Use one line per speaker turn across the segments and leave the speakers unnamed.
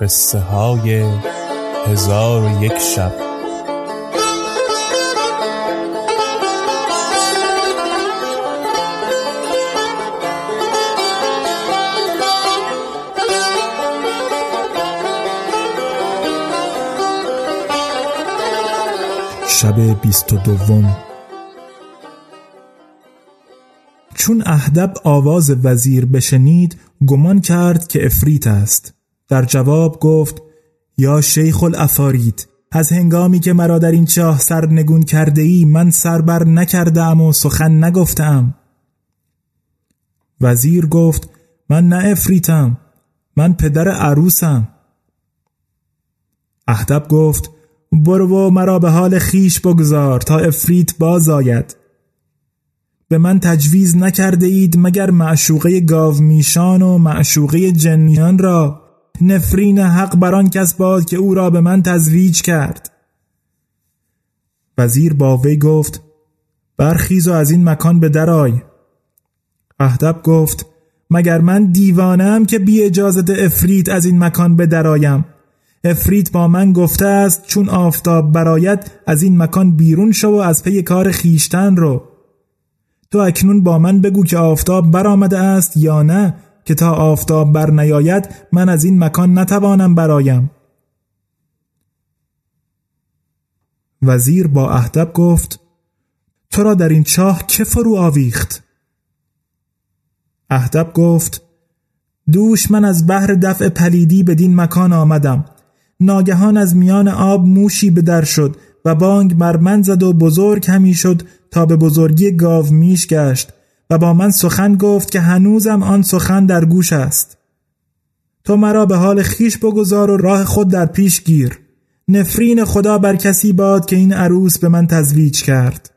قصه های هزار و یک شب. شب بیست و دوم. چون اهدب آواز وزیر بشنید گمان کرد که افریت است. در جواب گفت یا شیخ الافارید از هنگامی که مرا در این چاه سرنگون کرده ای من سربر نکردم و سخن نگفتم وزیر گفت من نه افریتم من پدر عروسم. اهدب گفت برو و مرا به حال خیش بگذار تا افریت باز آید. به من تجویز نکرده اید مگر معشوقه گاومیشان و معشوقه جنیان را؟ نفرین حق بران کس باد که او را به من تزویج کرد. وزیر با وی گفت برخیز و از این مکان به درای اهدب گفت مگر من دیوانم که بی اجازت افرید از این مکان به درایم افرید با من گفته است چون آفتاب برایت از این مکان بیرون شو و از پی کار خیشتن رو. تو اکنون با من بگو که آفتاب برآمده است یا نه؟ که تا آفتاب بر نیاید من از این مکان نتوانم برایم. وزیر با اهدب گفت تو را در این چاه که فرو آویخت؟ اهدب گفت دوش من از بحر دفع پلیدی بدین مکان آمدم. ناگهان از میان آب موشی به در شد و بانگ بر من زد و بزرگ همی شد تا به بزرگی گاو میش گشت. و با من سخن گفت که هنوزم آن سخن در گوش است. تو مرا به حال خیش بگذار و راه خود در پیش گیر. نفرین خدا بر کسی باد که این عروس به من تزویج کرد.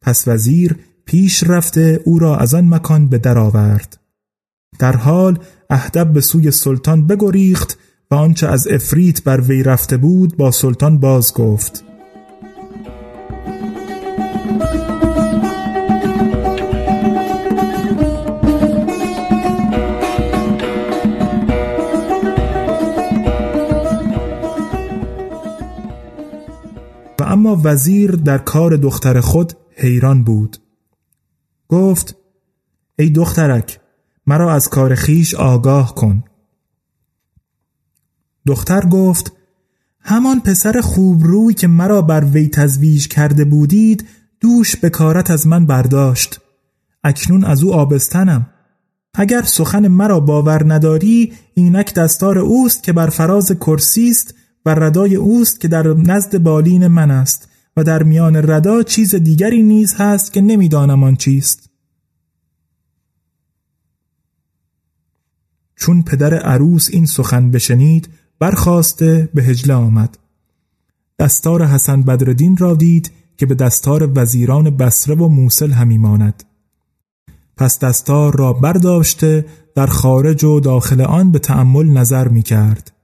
پس وزیر پیش رفته او را از آن مکان به در آورد. در حال اهدب به سوی سلطان بگریخت و آنچه از افریت بر وی رفته بود با سلطان باز گفت. وزیر در کار دختر خود حیران بود. گفت ای دخترک مرا از کار خیش آگاه کن. دختر گفت همان پسر خوب روی که مرا بر وی تزویج کرده بودید دوش به کارت از من برداشت. اکنون از او آبستنم. اگر سخن مرا باور نداری اینک دستار اوست که بر فراز کرسی است و ردای اوست که در نزد بالین من است و در میان ردا چیز دیگری نیز هست که نمی‌دانم آن چیست. چون پدر عروس این سخن بشنید برخواسته به هجله آمد. دستار حسن بدردین را دید که به دستار وزیران بسره و موسل همی ماند. پس دستار را برداشته در خارج و داخل آن به تأمل نظر می کرد.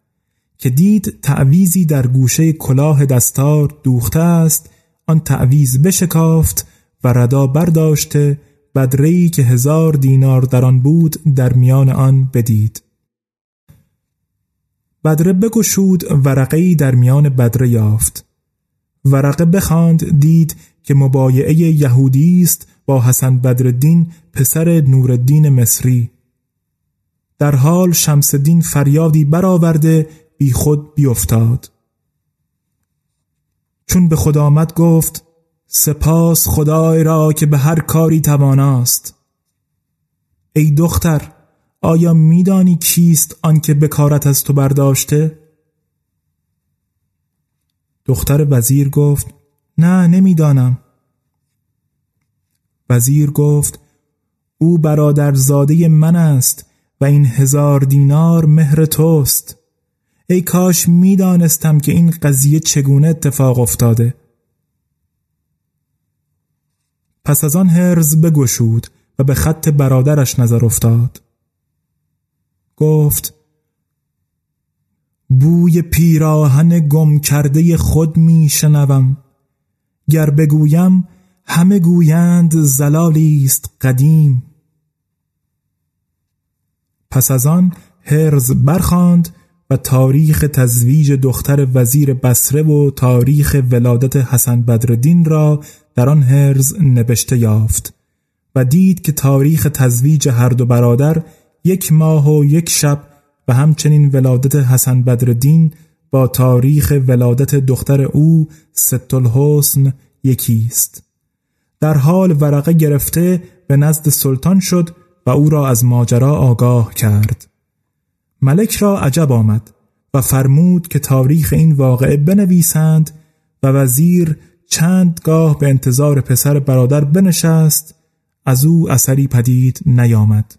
که دید تعویزی در گوشه کلاه دستار دوخته است آن تعویز بشکافت و ردا برداشته بدرهی که هزار دینار در آن بود در میان آن بدید. بدره بگشود ورقه در میان بدره یافت. ورقه بخواند دید که مبایعه یهودی است با حسن بدرالدین پسر نورالدین مصری. در حال شمس الدین فریادی برآورده بی خود بیافتاد. چون به خدا آمد گفت سپاس خدای را که به هر کاری تواناست. ای دختر آیا میدانی کیست آنکه بکارت از تو برداشته؟ دختر وزیر گفت نه نمی‌دانم. وزیر گفت او برادر زاده من است و این هزار دینار مهر توست. ای کاش می‌دانستم که این قضیه چگونه اتفاق افتاده. پس از آن هرز بگشود و به خط برادرش نظر افتاد. گفت بوی پیراهن گم کرده خود می شنوم گر بگویم همه گویند زلالی است قدیم. پس از آن هرز برخاند و تاریخ تزویج دختر وزیر بسره و تاریخ ولادت حسن بدردین را در آن هرز نوشته یافت و دید که تاریخ تزویج هر دو برادر یک ماه و یک شب و همچنین ولادت حسن بدردین با تاریخ ولادت دختر او ست الحسن یکی است در حال ورقه گرفته به نزد سلطان شد و او را از ماجرا آگاه کرد. ملک را عجب آمد و فرمود که تاریخ این واقعه بنویسند و وزیر چند گاه به انتظار پسر برادر بنشست از او اثری پدید نیامد.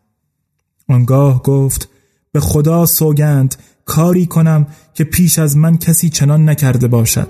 آنگاه گفت به خدا سوگند کاری کنم که پیش از من کسی چنان نکرده باشد.